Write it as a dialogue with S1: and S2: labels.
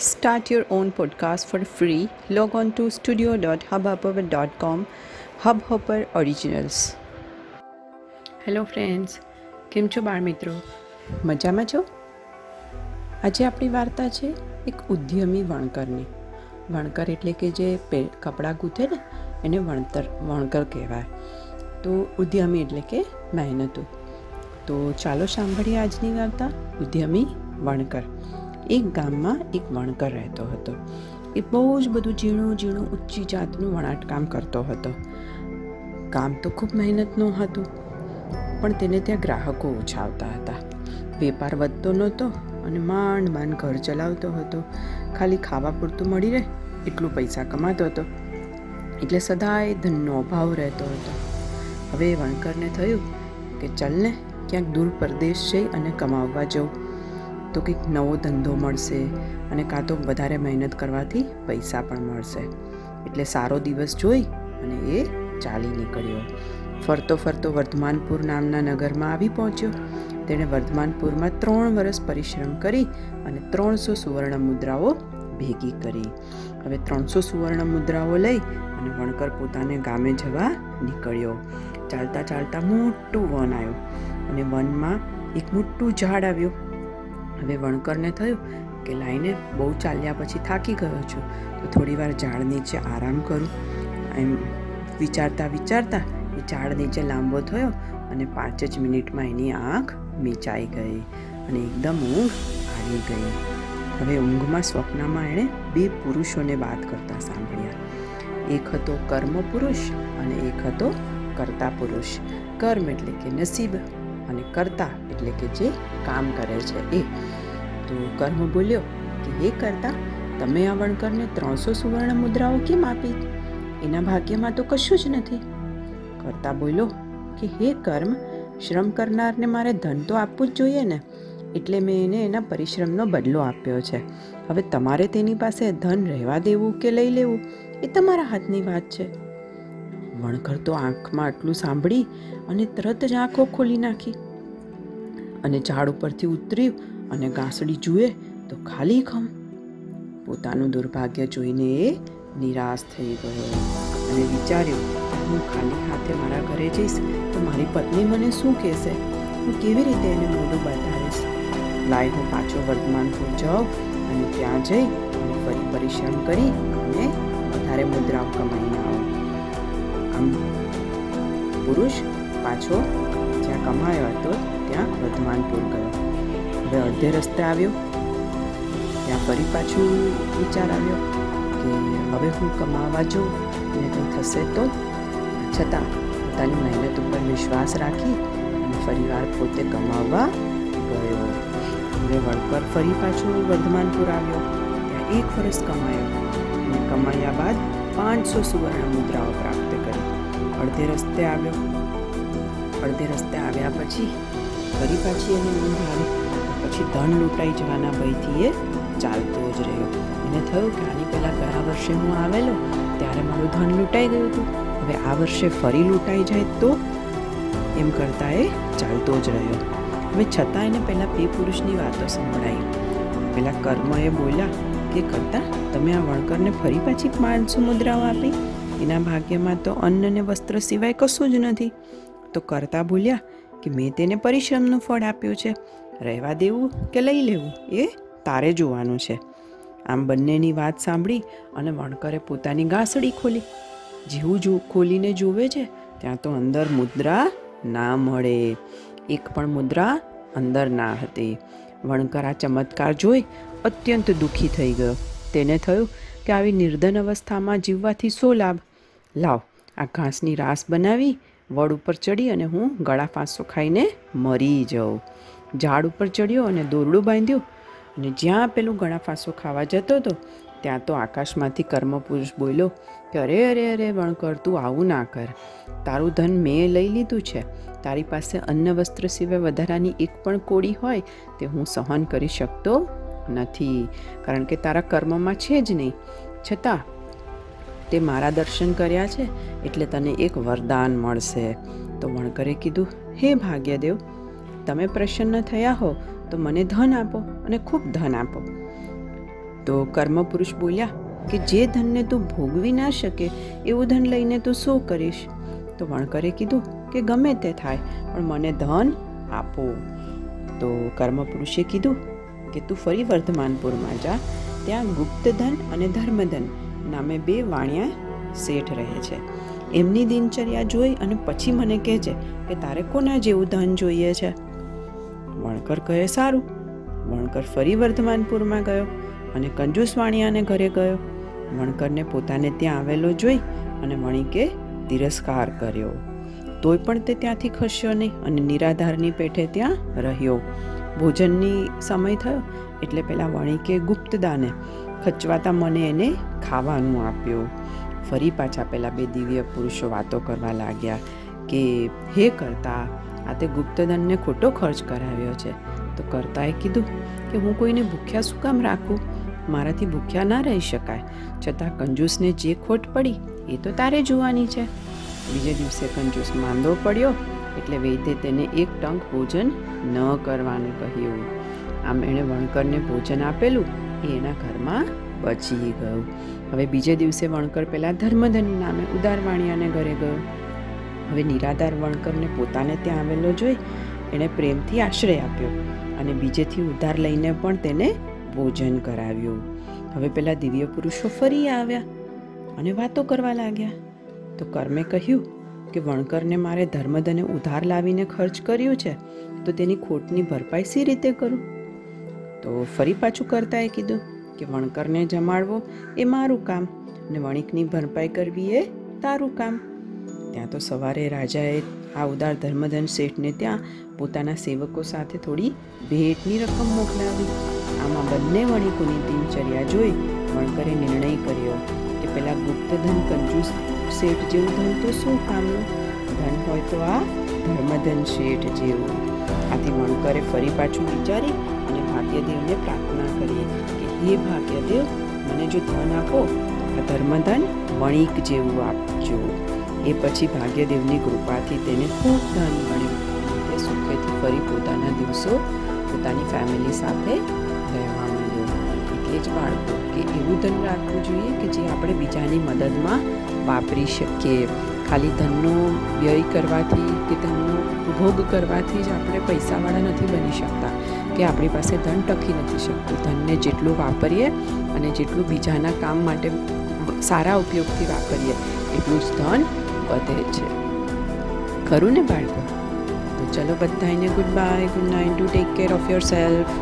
S1: Start your own podcast for free. Log on to studio.hubhopper.com. Hubhopper Originals. Hello friends કેમ છો બાળ મિત્રો મજામાં છો આજે આપણી વાર્તા છે એક ઉદ્યમી વણકરની વણકર એટલે કે જે કપડાં ગૂંથે ને એને વણતર વણકર કહેવાય તો ઉદ્યમી એટલે કે મહેનતું તો ચાલો સાંભળીએ આજની વાર્તા ઉદ્યમી વણકર એક ગામમાં એક વણકર રહેતો હતો. એ બહુ જ બધું ઝીણું ઝીણું ઊંચી જાતનું વણાટકામ કરતો હતો. કામ તો ખૂબ મહેનતનું હતું, પણ તેને ત્યાં ગ્રાહકો ઓછા આવતા હતા. વેપાર વધતો નહોતો અને માંડ માંડ ઘર ચલાવતો હતો. ખાલી ખાવા પૂરતું મળી રહે એટલું પૈસા કમાતો હતો. એટલે સદાય ધનનો અભાવ રહેતો હતો. હવે વણકરને થયું કે ચલને ક્યાંક દૂર પરદેશ જઈ અને કમાવવા જવું. તો કંઈક નવો ધંધો મળશે અને કાં તો વધારે મહેનત કરવાથી પૈસા પણ મળશે. એટલે સારો દિવસ જોઈ અને એ ચાલી નીકળ્યો. ફરતો ફરતો વર્ધમાનપુર નામના નગરમાં આવી પહોંચ્યો. તેણે વર્ધમાનપુરમાં ત્રણ વર્ષ પરિશ્રમ કરી અને ત્રણસો સુવર્ણ મુદ્રાઓ ભેગી કરી. હવે ત્રણસો સુવર્ણ મુદ્રાઓ લઈ અને વણકર પોતાને ગામે જવા નીકળ્યો. ચાલતા ચાલતા મોટું વન આવ્યું અને વનમાં એક મોટું ઝાડ આવ્યું. હવે વણકરને થયું કે લાઈને બહુ ચાલ્યા પછી થાકી ગયો છું, તો થોડી વાર ઝાડ નીચે આરામ કરું. એમ વિચારતા વિચારતા એ ઝાડ નીચે લાંબો થયો અને પાંચ જ મિનિટમાં એની આંખ મીચાઈ ગઈ અને એકદમ ઊંઘ આવી ગઈ. હવે ઊંઘમાં સ્વપ્નમાં એણે બે પુરુષોને વાત કરતા સાંભળ્યા. એક હતો કર્મ પુરુષ અને એક હતો કર્તા પુરુષ. કર્મ એટલે કે નસીબ અને કરતા એટલે કે જે કામ કરે છે એ. તો કર્મ બોલ્યો કે હે કરતા, તમે આ વણકરને ત્રણસો સુવર્ણ મુદ્રાઓ કેમ આપી? એના ભાગ્યમાં તો કશું જ નથી. કરતા બોલ્યો કે હે કર્મ, શ્રમ કરનારને મારે ધન તો આપવું જ જોઈએ ને, એટલે મેં એને એના પરિશ્રમનો બદલો આપ્યો છે. હવે તમારે તેની પાસે ધન રહેવા દેવું કે લઈ લેવું, એ તમારા હાથની વાત છે. વણકર તો આંખમાં આટલું સાંભળી અને તરત જ આંખો ખોલી નાખી અને ઝાડ ઉપરથી ઉતર્યું અને ગાંસડી જુએ તો ખાલી ખમ. પોતાનું દુર્ભાગ્ય જોઈને એ નિરાશ થઈ ગયો અને વિચાર્યું, હું ખાલી હાથે મારા ઘરે જઈશ તો મારી પત્ની મને શું કહેશે? હું કેવી રીતે એને મોઢું બતાવીશ? લાય, હું પાછો વર્તમાનપુર જાઉં અને ત્યાં જઈ અને ફરી પરિશ્રમ કરી અને વધારે મુદ્રાઓ કમાઈને આવું. આમ પુરુષ પાછો જ્યાં કમાયો હતો, ત્યાં વર્ધમાનપુર ગયો. હવે અડધે રસ્તે આવ્યો ત્યાં ફરી પાછું વિચાર આવ્યો કે હવે હું કમાવા જાઉં અને કંઈ થશે તો છતાં પોતાની મહેનત ઉપર વિશ્વાસ રાખી અને ફરીવાર પોતે કમાવા ગયો હવે વળકર ફરી પાછું વર્ધમાનપુર આવ્યો ત્યાં એક વર્ષ કમાયો અને કમાયા બાદ પાંચસો સુવર્ણ મુદ્રાઓ પ્રાપ્ત કરી અડધે રસ્તે આવ્યો અડધે રસ્તે આવ્યા પછી ફરી પાછી એને ઊંઘ આવી પછી ધન લૂંટાઈ જવાના ભયથી એ ચાલતો જ રહ્યો. એને થયું કે આની પહેલાં ગયા વર્ષે હું આવેલો, ત્યારે મારું ધન લૂંટાઈ ગયું હતું. હવે આ વર્ષે ફરી લૂંટાઈ જાય તો એમ કરતાં એ ચાલતો જ રહ્યો. હવે છતાં એને પહેલાં બે પુરુષની વાતો સંભળાઈ. પેલા કર્મ એ બોલ્યા કે, કરતા, તમે આ વણકરને ફરી પાછી પાંચસો મુદ્રાઓ આપી. એના ભાગ્યમાં તો અન્ન અને વસ્ત્ર સિવાય કશું જ નથી. તો કરતા બોલ્યા કે, મેં તેને પરિશ્રમનું ફળ આપ્યું છે. રહેવા દેવું કે લઈ લેવું? એ તારે જોવાનું છે. આમ બંનેની વાત સાંભળી અને વણકરે પોતાની ગાંસડી ખોલી. જેવું જો ખોલીને જોવે છે, ત્યાં તો અંદર મુદ્રા ના મળે. એક પણ મુદ્રા અંદર ના હતી. વણકર આ ચમત્કાર જોઈ અત્યંત દુઃખી થઈ ગયો. તેને થયું કે આવી નિર્ધન અવસ્થામાં જીવવાથી શો લાભ. લાવ, આ ઘાસની રાસ બનાવી વડ ઉપર ચડી અને હું ગળા ફાંસો ખાઈને મરી જાઉં. ઝાડ ઉપર ચડ્યો અને દોરડું બાંધ્યું. અને જ્યાં પેલું ઘણા ફાંસો ખાવા જતો હતો ત્યાં તો આકાશમાંથી કર્મપુરુષ બોલ્યો કે અરે અરે અરે, વણકર, તું આવું ના કર. તારું ધન મેં લઈ લીધું છે. તારી પાસે અન્ન વસ્ત્ર સિવાય વધારાની એક પણ કોડી હોય તે હું સહન કરી શકતો નથી, કારણ કે તારા કર્મમાં છે જ નહીં. છતાં, તે મારા દર્શન કર્યા છે, એટલે તને એક વરદાન મળશે. તો વણકરે કીધું, હે ભાગ્યદેવ તમે પ્રસન્ન થયા હો, તો મને ધન આપો અને ખૂબ ધન આપો. તો કર્મપુરુષ બોલ્યા, કે જે ધનને તું ભોગવી ના શકે, એવું ધન લઈને તું શું કરીશ? તો વણકરે કીધું, કે ગમે તે થાય, પણ મને ધન આપો. તો કર્મપુરુષે કીધું, કે તું ફરી વર્ધમાનપુરમાં જા, ત્યાં ગુપ્તધન અને ધર્મધન નામે બે વાણિયા શેઠ રહે છે. એમની દિનચર્યા જોઈ અને પછી મને કહેજે કે તારે કોના જેવું ધન જોઈએ છે? વણકર કહે સારું. વણકર ફરી વર્ધમાનપુરમાં ગયો અને કંજૂસ વાણિયાને ઘરે ગયો. વણકરને પોતાને ત્યાં આવેલો જોઈ અને વણિકે તિરસ્કાર કર્યો. તોય પણ તે ત્યાંથી ખસ્યો નહીં અને નિરાધારની પેઠે ત્યાં રહ્યો. ભોજનની સમય થયો એટલે પહેલાં વણિકે ગુપ્તદાને ખચવાતા મને એને ખાવાનું આપ્યું. ફરી પાછા પહેલાં બે દિવ્ય પુરુષો વાતો કરવા લાગ્યા કે, હે કરતા આ તે ગુપ્તધનને ખોટો ખર્ચ કરાવ્યો છે. તો કરતાએ કીધું કે હું કોઈને ભૂખ્યા શું કામ રાખું? મારાથી ભૂખ્યા ના રહી શકાય. છતાં કંજૂસને જે ખોટ પડી, એ તો તારે જોવાની છે. બીજે દિવસે કંજૂસ માંદો પડ્યો, એટલે વૈદ્ય તેને એક ટંક ભોજન ન કરવાનું કહ્યું. આમ એણે વણકરને ભોજન આપેલું, એ એના ઘરમાં બચી ગયું. હવે બીજે દિવસે વણકર પેલા ધર્મધન નામે ઉદારવાણિયાને ઘરે ગયો. હવે નિરાધાર વણકરને પોતાને ત્યાં આવેલો જોઈ એણે પ્રેમથી આશ્રય આપ્યો અને બીજેથી ઉધાર લઈને પણ તેને ભોજન કરાવ્યું. હવે પેલા દિવ્ય પુરુષો ફરી આવ્યા અને વાતો કરવા લાગ્યા. તો કર્મે કહ્યું કે વણકરને મારે ધર્મધને ઉધાર લાવીને ખર્ચ કર્યું છે, તો તેની ખોટની ભરપાઈ સી રીતે કરું? તો ફરી પાછું કરતાએ કીધું કે વણકરને જમાડવો એ મારું કામ અને વણિકની ભરપાઈ કરવી એ તારું કામ. ત્યાં તો સવારે રાજાએ આ ઉદાર ધર્મધન શેઠને ત્યાં પોતાના સેવકો સાથે થોડી ભેટની રકમ મોકલાવી. આમાં બંને વણિકોની દિનચર્યા જોઈ વણકરે નિર્ણય કર્યો કે પેલા ગુપ્તધન કંજૂસ શેઠ જેવું ધન તો શું કામનું? ધન હોય તો આ ધર્મધન શેઠ જેવું. આથી વણકરે ફરી પાછું વિચારી અને ભાગ્યદેવને પ્રાર્થના કરી કે, હે ભાગ્યદેવ, મને જો ધન આપો આ ધર્મધન વણિક જેવું આપજો. એ પછી ભાગ્યદેવની કૃપાથી તેને ખૂબ ધન મળ્યું. તે સુખેથી ફરી પોતાના દિવસો પોતાની ફેમિલી સાથે રહેવા માંડ્યો. એટલે જ બાળકો, કે એવું ધન રાખવું જોઈએ કે જે આપણે બીજાની મદદમાં વાપરી શકીએ. ખાલી ધનનો વ્યય કરવાથી કે ધનનો ભોગ કરવાથી જ આપણે પૈસાવાળા નથી બની શકતા. કે આપણી પાસે ધન ટકી નથી શકતું. ધનને જેટલું વાપરીએ અને જેટલું બીજાના કામ માટે સારા ઉપયોગથી વાપરીએ, એટલું જ ધન વધે છે. ખરું ને બાળકો, તો ચલો બધાને goodbye good night to take care of yourself